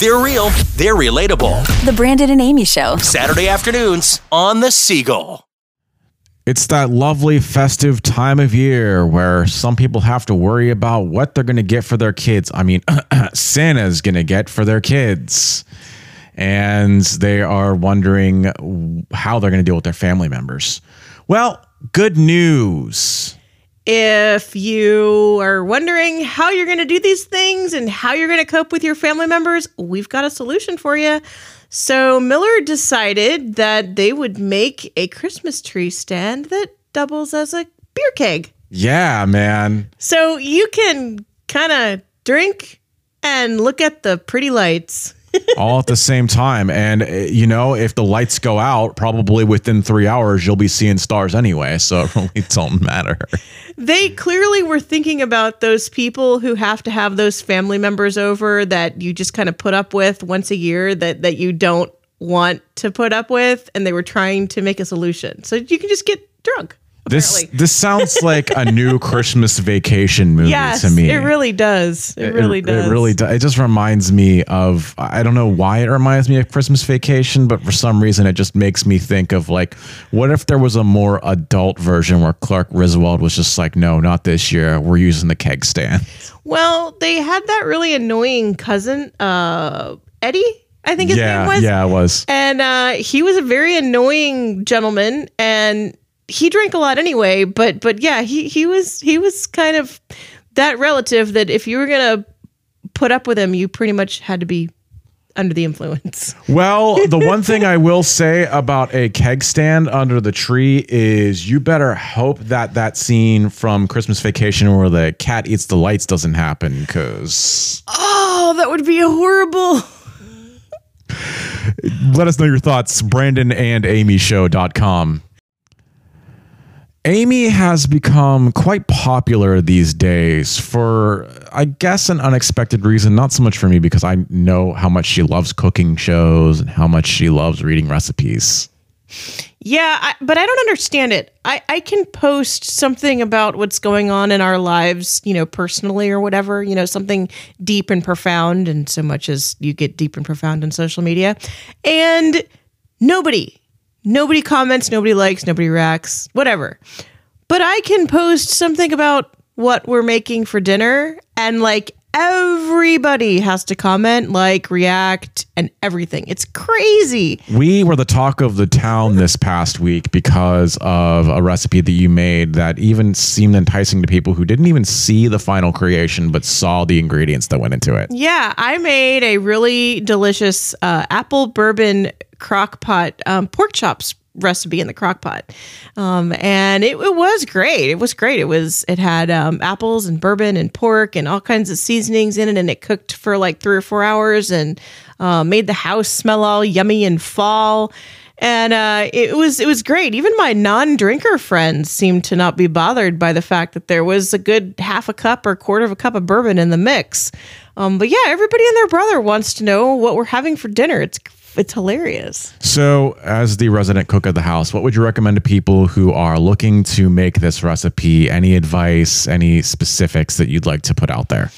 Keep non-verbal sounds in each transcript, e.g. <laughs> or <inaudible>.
They're real, they're relatable. The Brandon and Amy Show. Saturday afternoons on The Seagull. It's that lovely festive time of year where some people have to worry about what they're going to get for their kids. I mean, <clears throat> Santa's going to get for their kids. And they are wondering how they're going to deal with their family members. Well, good news. If you are wondering how you're going to do these things and how you're going to cope with your family members, we've got a solution for you. So Miller decided that they would make a Christmas tree stand that doubles as a beer keg. Yeah, man. So you can kind of drink and look at the pretty lights. All at the same time. And, uh, you know, if the lights go out, probably within three hours, you'll be seeing stars anyway. So <laughs> it really don't matter. They clearly were thinking about those people who have to have those family members over that you just kind of put up with once a year that, that you don't want to put up with. And they were trying to make a solution. So you can just get drunk. This apparently. <laughs> this sounds like a new Christmas vacation movie yes, to me. it really does. It, really does. It really does. It just reminds me of I don't know why it reminds me of Christmas Vacation, but for some reason it just makes me think of like what if there was a more adult version where Clark Griswold was just like, no, not this year. We're using the keg stand. Well, they had that really annoying cousin, uh, Eddie. I think his yeah, name was. yeah, it was. And uh, he was a very annoying gentleman, and he drank a lot anyway. But but yeah, he he was he was kind of that relative that if you were gonna put up with him, you pretty much had to be under the influence. <laughs> Well, the one thing I will say about a keg stand under the tree is you better hope that that scene from Christmas Vacation where the cat eats the lights doesn't happen because Oh, that would be horrible. <laughs> let us know your thoughts. Brandon and Amy Show.com. Amy has become quite popular these days for, I guess, an unexpected reason. Not so much for me because I know how much she loves cooking shows and how much she loves reading recipes. Yeah, I, but I don't understand it. I, I can post something about what's going on in our lives, you know, personally or whatever, you know, something deep and profound, and so much as you get deep and profound in social media. And nobody, nobody comments, nobody likes, nobody reacts, whatever. But I can post something about what we're making for dinner, and like everybody has to comment, like, react, and everything. It's crazy. We were the talk of the town this past week because of a recipe that you made that even seemed enticing to people who didn't even see the final creation but saw the ingredients that went into it. Yeah, I made a really delicious uh, apple bourbon crock pot um, pork chops recipe in the crock pot um, and it, it was great it was great it was it had um, apples and bourbon and pork and all kinds of seasonings in it and it cooked for like three or four hours and uh, made the house smell all yummy and fall and uh, it was it was great. Even my non-drinker friends seemed to not be bothered by the fact that there was a good half a cup or quarter of a cup of bourbon in the mix. Um, but yeah, everybody and their brother wants to know what we're having for dinner. It's it's hilarious. So, as the resident cook of the house, what would you recommend to people who are looking to make this recipe? Any advice, any specifics that you'd like to put out there?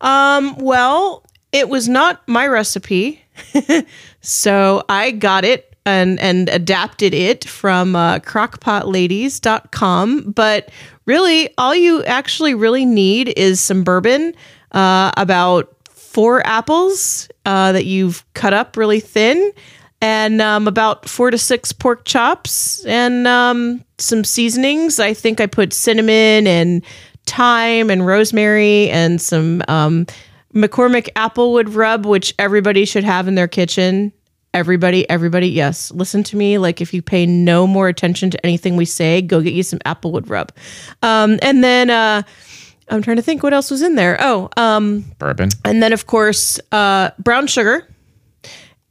Um, well, it was not my recipe, <laughs> so I got it and and adapted it from uh, crockpotladies.com. But really, all you actually really need is some bourbon, uh, about four apples uh, that you've cut up really thin, and um, about four to six pork chops, and um, some seasonings. I think I put cinnamon and thyme and rosemary and some um, McCormick Applewood rub, which everybody should have in their kitchen. Everybody, everybody, yes. Listen to me. Like, if you pay no more attention to anything we say, go get you some Applewood rub. Um, and then uh, I'm trying to think what else was in there. Oh, um, Bourbon. and then of course uh, brown sugar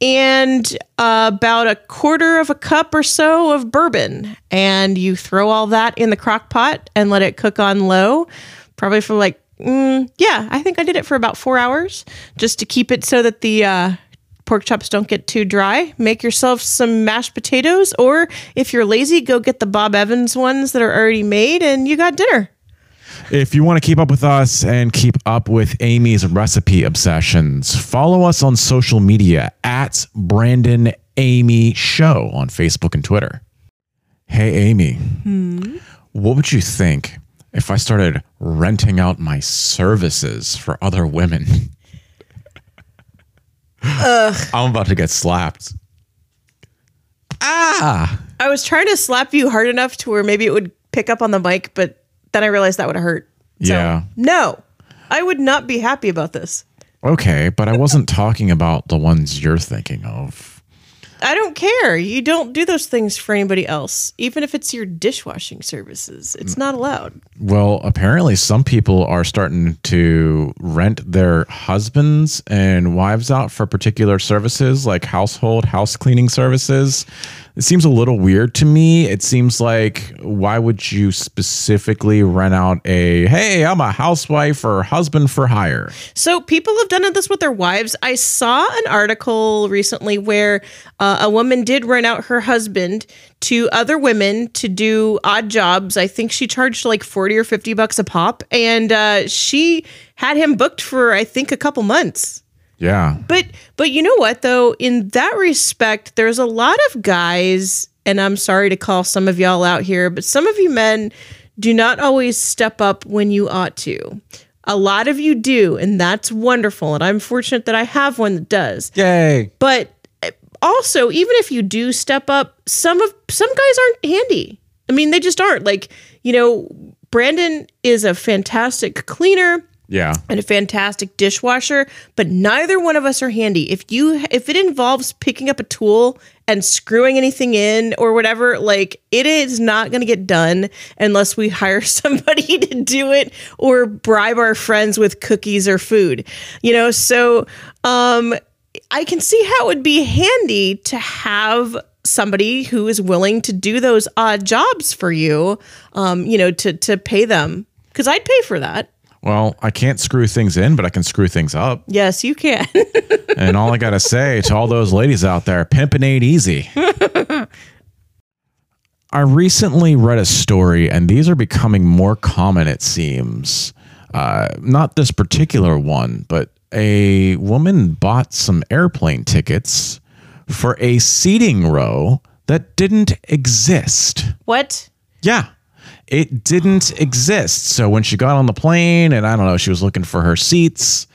and uh, about a quarter of a cup or so of bourbon and you throw all that in the crock pot and let it cook on low probably for like mm, yeah i think i did it for about four hours just to keep it so that the uh, pork chops don't get too dry make yourself some mashed potatoes or if you're lazy go get the bob evans ones that are already made and you got dinner If you want to keep up with us and keep up with Amy's recipe obsessions, follow us on social media at Brandon Amy Show on Facebook and Twitter. Hey, Amy, what would you think if I started renting out my services for other women? Ugh. I'm about to get slapped. Ah! I was trying to slap you hard enough to where maybe it would pick up on the mic, but then I realized that would have hurt. So, Yeah. No, I would not be happy about this. Okay, but I wasn't talking about the ones you're thinking of. I don't care. You don't do those things for anybody else, even if it's your dishwashing services. It's mm. not allowed. Well, apparently, some people are starting to rent their husbands and wives out for particular services like household house cleaning services. It seems a little weird to me. It seems like, why would you specifically rent out a, hey, I'm a housewife or husband for hire? So people have done this with their wives. I saw an article recently where uh, a woman did rent out her husband to other women to do odd jobs. I think she charged like 40 or 50 bucks a pop and uh, she had him booked for I think a couple months. Yeah. But but you know what though, in that respect, there's a lot of guys, and I'm sorry to call some of y'all out here, but some of you men do not always step up when you ought to. A lot of you do, and that's wonderful. And I'm fortunate that I have one that does. Yay. But eh, also, even if you do step up, some of some guys aren't handy. I mean, they just aren't. Like, you know, Brandon is a fantastic cleaner Yeah. and a fantastic dishwasher, but neither one of us are handy. If you if it involves picking up a tool and screwing anything in or whatever, like it is not going to get done unless we hire <laughs> somebody to do it or bribe our friends with cookies or food. You know, so um I can see how it would be handy to have somebody who is willing to do those odd jobs for you, um, you know, to to pay them because I'd pay for that. Well, I can't screw things in, but I can screw things up. Yes, you can. <laughs> And all I got to say to all those ladies out there, pimping ain't easy. <laughs> I recently read a story, and these are becoming more common, it seems. Uh, not this particular one, but a woman bought some airplane tickets for a seating row that didn't exist. what? Yeah. It didn't exist. So when she got on the plane and I don't know, she was looking for her seats,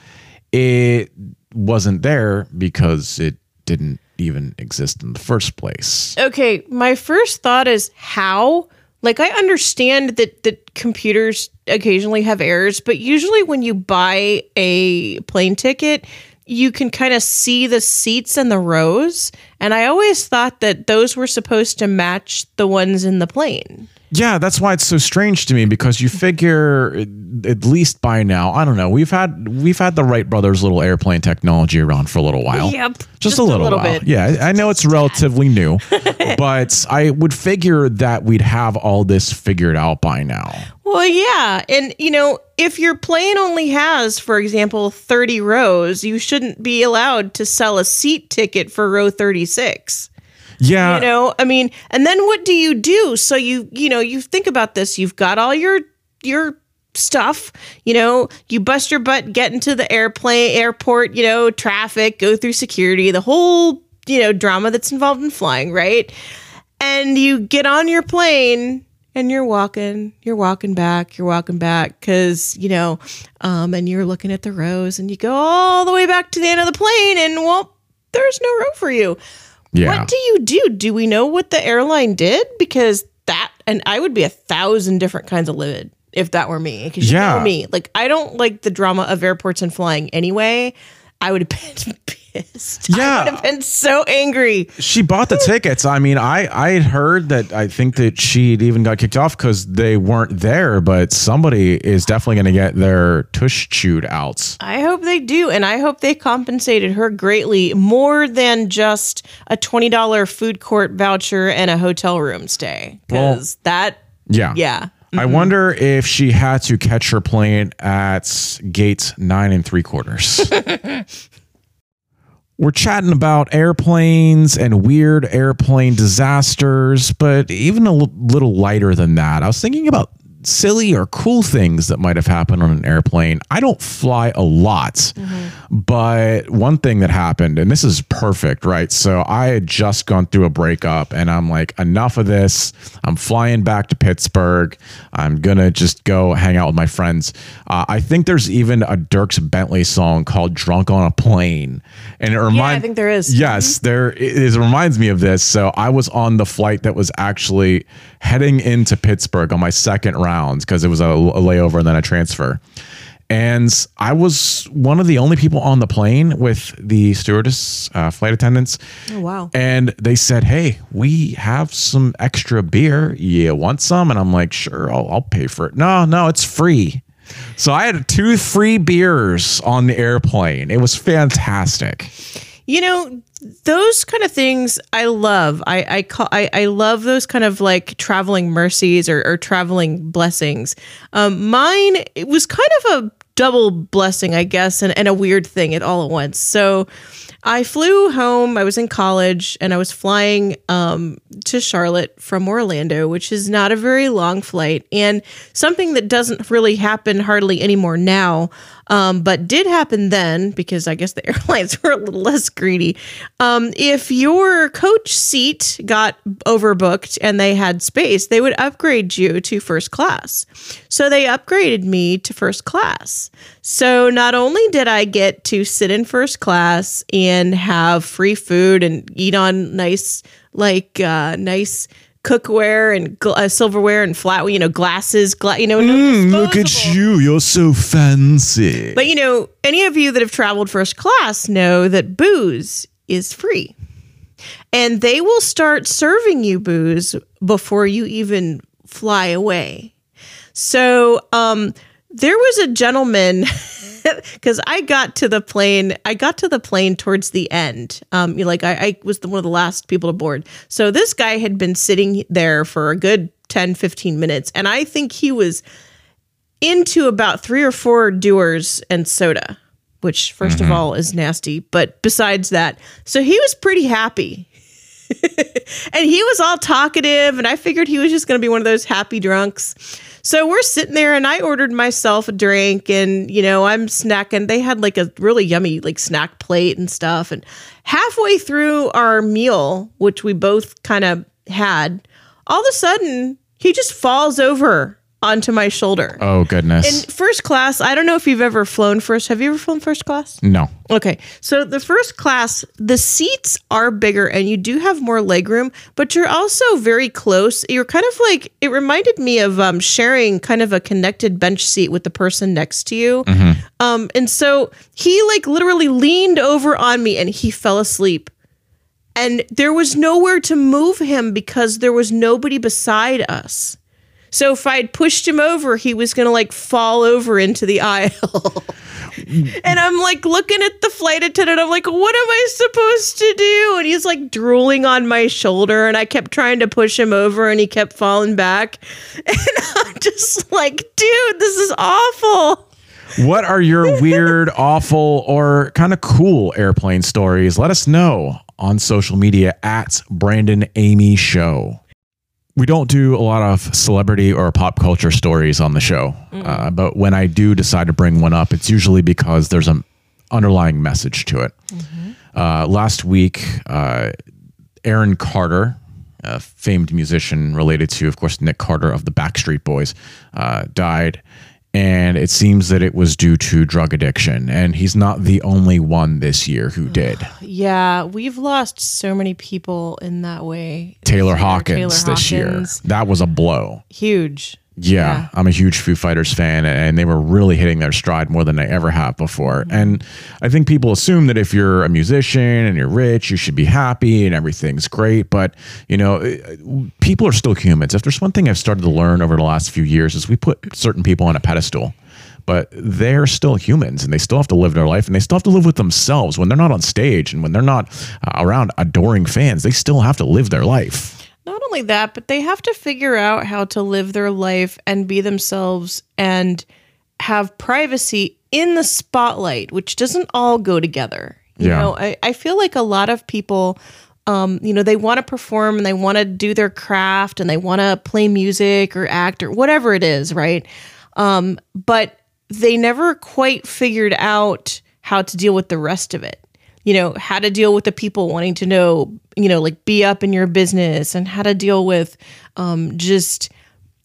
it wasn't there because it didn't even exist in the first place. Okay, my first thought is how? Like I understand that that computers occasionally have errors, but usually when you buy a plane ticket, you can kind of see the seats and the rows, and I always thought that those were supposed to match the ones in the plane. Yeah, that's why it's so strange to me because you figure uh, at least by now, I don't know, we've had we've had the Wright brothers little airplane technology around for a little while. Yep, Just, just a a little, little while. bit. Yeah, I know it's relatively new, <laughs> but I would figure that we'd have all this figured out by now. Well, yeah. And, you know, if your plane only has, for example, 30 rows, you shouldn't be allowed to sell a seat ticket for row 36. Yeah. You know, I mean, and then what do you do? So you, you know, you think about this, you've got all your, your, stuff you know you bust your butt get into the airplane airport you know traffic go through security the whole you know drama that's involved in flying right and you get on your plane and you're walking you're walking back you're walking back because you know um, and you're looking at the rows and you go all the way back to the end of the plane and well there's no row for you yeah. what do you do do we know what the airline did because that and i would be a thousand different kinds of livid if that were me because you Yeah. know me like i don't like the drama of airports and flying anyway i would have been <laughs> pissed Yeah. i would have been so angry she bought the tickets. I mean, I I had heard that I think that she even got kicked off because they weren't there, but somebody is definitely going to get their tush chewed out. I hope they do, and I hope they compensated her greatly more than just a twenty dollar food court voucher and a hotel room stay. Because that, Yeah. yeah, I mm-hmm. wonder if she had to catch her plane at gate nine and three quarters. <laughs> We're chatting about airplanes and weird airplane disasters, but even a l- little lighter than that. I was thinking about silly or cool things that might have happened on an airplane. I don't fly a lot, but one thing that happened, and this is perfect, right? So I had just gone through a breakup and I'm like, enough of this. I'm flying back to Pittsburgh. I'm going to just go hang out with my friends. Uh, I think there's even a Dierks Bentley song called Drunk on a Plane. And it reminds yeah, I think there is. Yes, there it, is- it reminds me of this. So I was on the flight that was actually heading into Pittsburgh on my second round because it was a, a layover and then a transfer. And I was one of the only people on the plane with the stewardess, uh, flight attendants. Oh, wow. And they said, Hey, we have some extra beer. You want some? And I'm like, Sure, I'll, I'll pay for it. No, no, it's free. So I had two free beers on the airplane. It was fantastic. You know, those kind of things I love. I I call I, I love those kind of like traveling mercies or, or traveling blessings. Um, mine it was kind of a double blessing, I guess, and, and a weird thing at all at once. So I flew home. I was in college and I was flying um, to Charlotte from Orlando, which is not a very long flight and something that doesn't really happen hardly anymore now, um, but did happen then because I guess the <laughs> airlines were a little less greedy. Um, if your coach seat got overbooked and they had space, they would upgrade you to first class. So they upgraded me to first class. So not only did I get to sit in first class and have free food and eat on nice, like uh, nice cookware and gl- uh, silverware and flat, you know, glasses, gla- you know, Look at you. You're so fancy. But you know, any of you that have traveled first class know that booze is free. And they will start serving you booze before you even fly away. So, um there was a gentleman <laughs> because I got to the plane. I got to the plane towards the end. Um, you know, like I, I was the, one of the last people to board. So this guy had been sitting there for a good 10, 15 minutes. And I think he was into about three or four Dewar's and soda, which 1st of all is nasty. But besides that, so he was pretty happy. <laughs> and he was all talkative, and I figured he was just going to be one of those happy drunks. So we're sitting there, and I ordered myself a drink, and you know I'm snacking. They had like a really yummy like snack plate and stuff. And halfway through our meal, which we both kind of had, all of a sudden he just falls over onto my shoulder. oh goodness. In first class, I don't know if you've ever flown first. Have you ever flown first class? no. Okay, so the first class, the seats are bigger and you do have more legroom, but you're also very close. You're kind of like it reminded me of um, sharing kind of a connected bench seat with the person next to you. Um, and so he like literally leaned over on me and he fell asleep. And there was nowhere to move him because there was nobody beside us. So if I'd pushed him over, he was gonna like fall over into the aisle. <laughs> and I'm like looking at the flight attendant. I'm like, what am I supposed to do? And he's like drooling on my shoulder, and I kept trying to push him over, and he kept falling back. <laughs> And I'm just like, dude, this is awful. What are your <laughs> weird, awful, or kind of cool airplane stories? Let us know on social media at Brandon Amy Show. We don't do a lot of celebrity or pop culture stories on the show, uh, but when I do decide to bring one up, it's usually because there's an underlying message to it. Uh, last week, uh, Aaron Carter, a famed musician related to, of course, Nick Carter of the Backstreet Boys, uh, died. And it seems that it was due to drug addiction. And he's not the only one this year who did. Yeah, we've lost so many people in that way. Taylor Taylor Hawkins this year. That was a blow. Huge. Yeah, I'm a huge Foo Fighters fan, and they were really hitting their stride more than they ever have before. And I think people assume that if you're a musician and you're rich, you should be happy and everything's great. But you know, people are still humans. If there's one thing I've started to learn over the last few years, is we put certain people on a pedestal. But they're still humans and they still have to live their life and they still have to live with themselves when they're not on stage and when they're not uh, around adoring fans. They still have to live their life. Only that, but they have to figure out how to live their life and be themselves and have privacy in the spotlight, which doesn't all go together. You Yeah. know, I, I feel like a lot of people um, you know, they want to perform and they want to do their craft and they want to play music or act or whatever it is, right? Um, but they never quite figured out how to deal with the rest of it. You know, how to deal with the people wanting to know, you know, like be up in your business and how to deal with um, just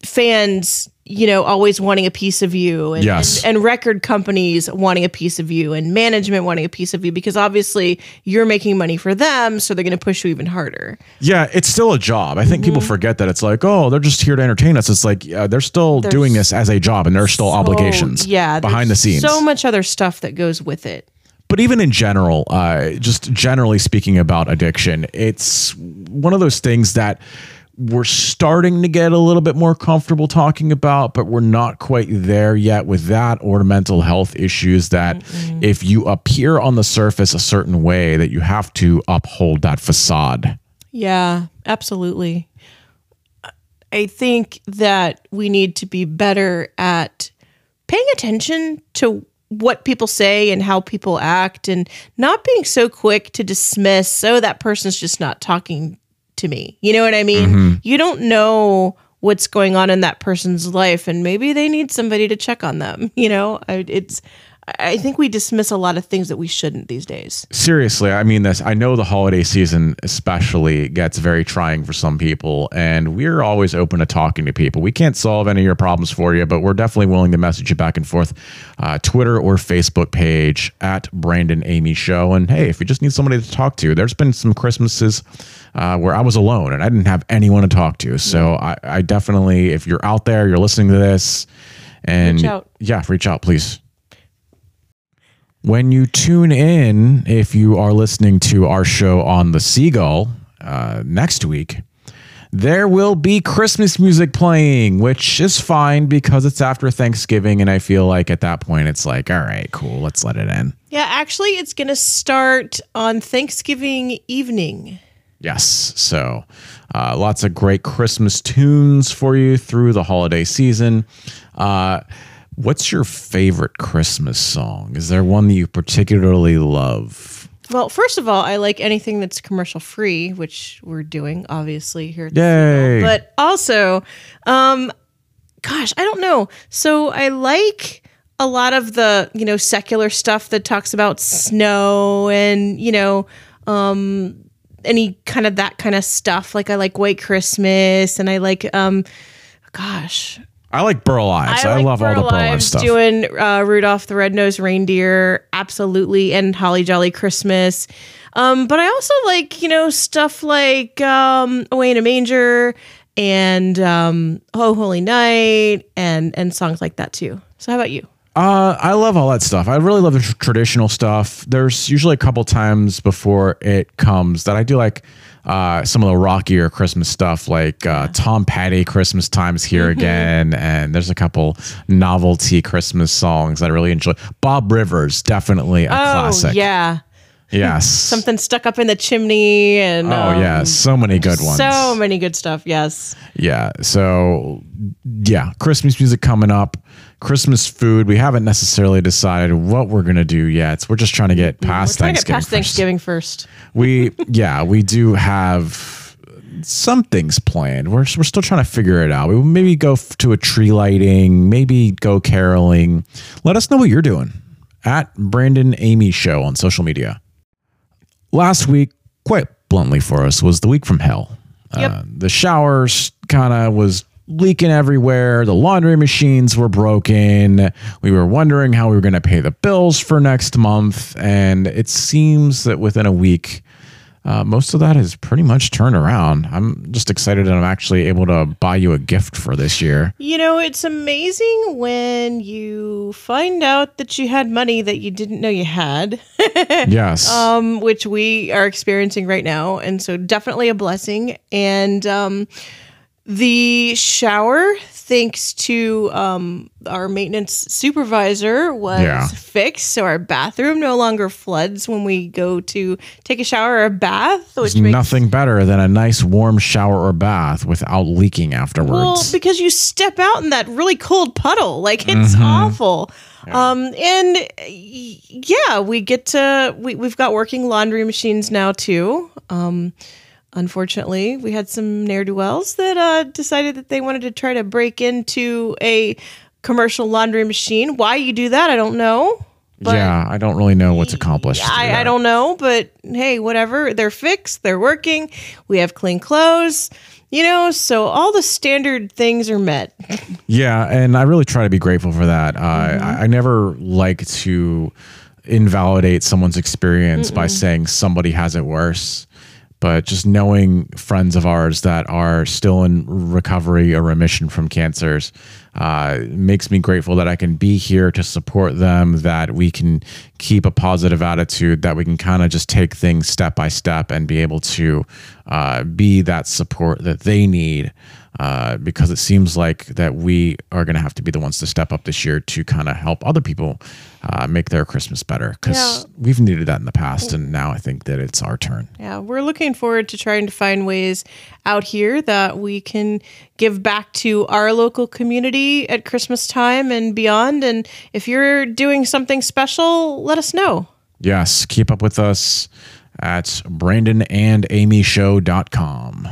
fans you know always wanting a piece of you and, Yes. and and record companies wanting a piece of you and management wanting a piece of you because obviously you're making money for them so they're going to push you even harder Yeah, it's still a job. I think people Mm-hmm. forget that it's like, oh, they're just here to entertain us. It's like yeah, they're still doing this as a job, and there are still obligations. Yeah behind the scenes. so much other stuff that goes with it but even in general, uh, just generally speaking about addiction, it's one of those things that we're starting to get a little bit more comfortable talking about, but we're not quite there yet with that or mental health issues that if you appear on the surface a certain way, that you have to uphold that facade. Yeah, absolutely. I think that we need to be better at paying attention to what people say and how people act and not being so quick to dismiss, oh, that person's just not talking to me. You know what I mean? Mm-hmm. You don't know what's going on in that person's life and maybe they need somebody to check on them. <laughs> You know, I, it's, I think we dismiss a lot of things that we shouldn't these days. Seriously, I mean this. I know the holiday season especially gets very trying for some people, and we're always open to talking to people. We can't solve any of your problems for you, but we're definitely willing to message you back and forth, uh, Twitter or Facebook page at Brandon Amy Show. And hey, if you just need somebody to talk to, there's been some Christmases uh, where I was alone and I didn't have anyone to talk to. So I, I definitely, if you're out there, you're listening to this, and Reach out. yeah, reach out, please. When you tune in, if you are listening to our show on the Seagull uh, next week, there will be Christmas music playing, which is fine because it's after Thanksgiving. And I feel like at that point, it's like, all right, cool, let's let it in. Yeah, actually, it's going to start on Thanksgiving evening. Yes. So uh, lots of great Christmas tunes for you through the holiday season. Uh, what's your favorite Christmas song? Is there one that you particularly love? Well, first of all, I like anything that's commercial free, which we're doing obviously here. At Yay. But also, um, gosh, I don't know. So I like a lot of the you know secular stuff that talks about snow and you know um any kind of that kind of stuff. Like I like White Christmas and I like um, gosh, I like Burl Ives. I, like love all the Burl Burl Ives stuff. Doing uh, Rudolph the Red-Nosed Reindeer, absolutely, and Holly Jolly Christmas. Um, but I also like you know stuff like um, Away in a Manger and um, Oh Holy Night and and songs like that too. So how about you? Uh, I love all that stuff. I really love the tr- traditional stuff. There's usually a couple times before it comes that I do like uh, some of the rockier Christmas stuff, like uh, Tom Petty "Christmas Time's Here Mm-hmm. Again," and there's a couple novelty Christmas songs that I really enjoy. Bob Rivers, definitely a classic. Oh yeah, Yes. <laughs> something stuck up in the chimney and Oh um, yeah, so many good ones. so many good stuff. Yes. Yeah. So, yeah, Christmas music coming up. Christmas food. We haven't necessarily decided what we're gonna do yet. We're just trying to get past We're to get Thanksgiving. past first. Thanksgiving first. We <laughs> yeah, we do have some things planned. We're we're still trying to figure it out. We will maybe go to a tree lighting, maybe go caroling. Let us know what you're doing at Brandon Amy Show on social media. Last week, quite bluntly for us, was the week from hell. Yep. Uh, the showers kind of was leaking everywhere. The laundry machines were broken. We were wondering how we were going to pay the bills for next month. And it seems that within a week, uh, most of that has pretty much turned around. I'm just excited that I'm actually able to buy you a gift for this year. You know, it's amazing when you find out that you had money that you didn't know you had, <laughs> yes. um, which we are experiencing right now. And so, definitely a blessing. And um, the shower, thanks to um, our maintenance supervisor, was Yeah. fixed. So, our bathroom no longer floods when we go to take a shower or a bath, which There's makes nothing better than a nice warm shower or bath without leaking Well, afterwards. because you step out in that really cold puddle, like it's awful. Um, and yeah, we get to we we've got working laundry machines now too. Um, unfortunately, we had some ne'er do wells that uh, decided that they wanted to try to break into a commercial laundry machine. Why you do that, I don't know. But yeah, I don't really know what's accomplished. I, I don't know, but hey, whatever. They're fixed. They're working. We have clean clothes. You know, so all the standard things are met. <laughs> Yeah, and I really try to be grateful for that. Uh, Mm-hmm. I, I never like to invalidate someone's experience by saying somebody has it worse. But just knowing friends of ours that are still in recovery or remission from cancers uh, makes me grateful that I can be here to support them, that we can keep a positive attitude, that we can kind of just take things step by step and be able to uh, be that support that they need uh, because it seems like that we are going to have to be the ones to step up this year to kind of help other people uh, make their Christmas better because Yeah. we've needed that in the past, and now I think that it's our turn. Yeah, we're looking forward to trying to find ways out here that we can give back to our local community at Christmas time and beyond. And if you're doing something special, let us know. Yes, keep up with us at brandonandamyshow.com.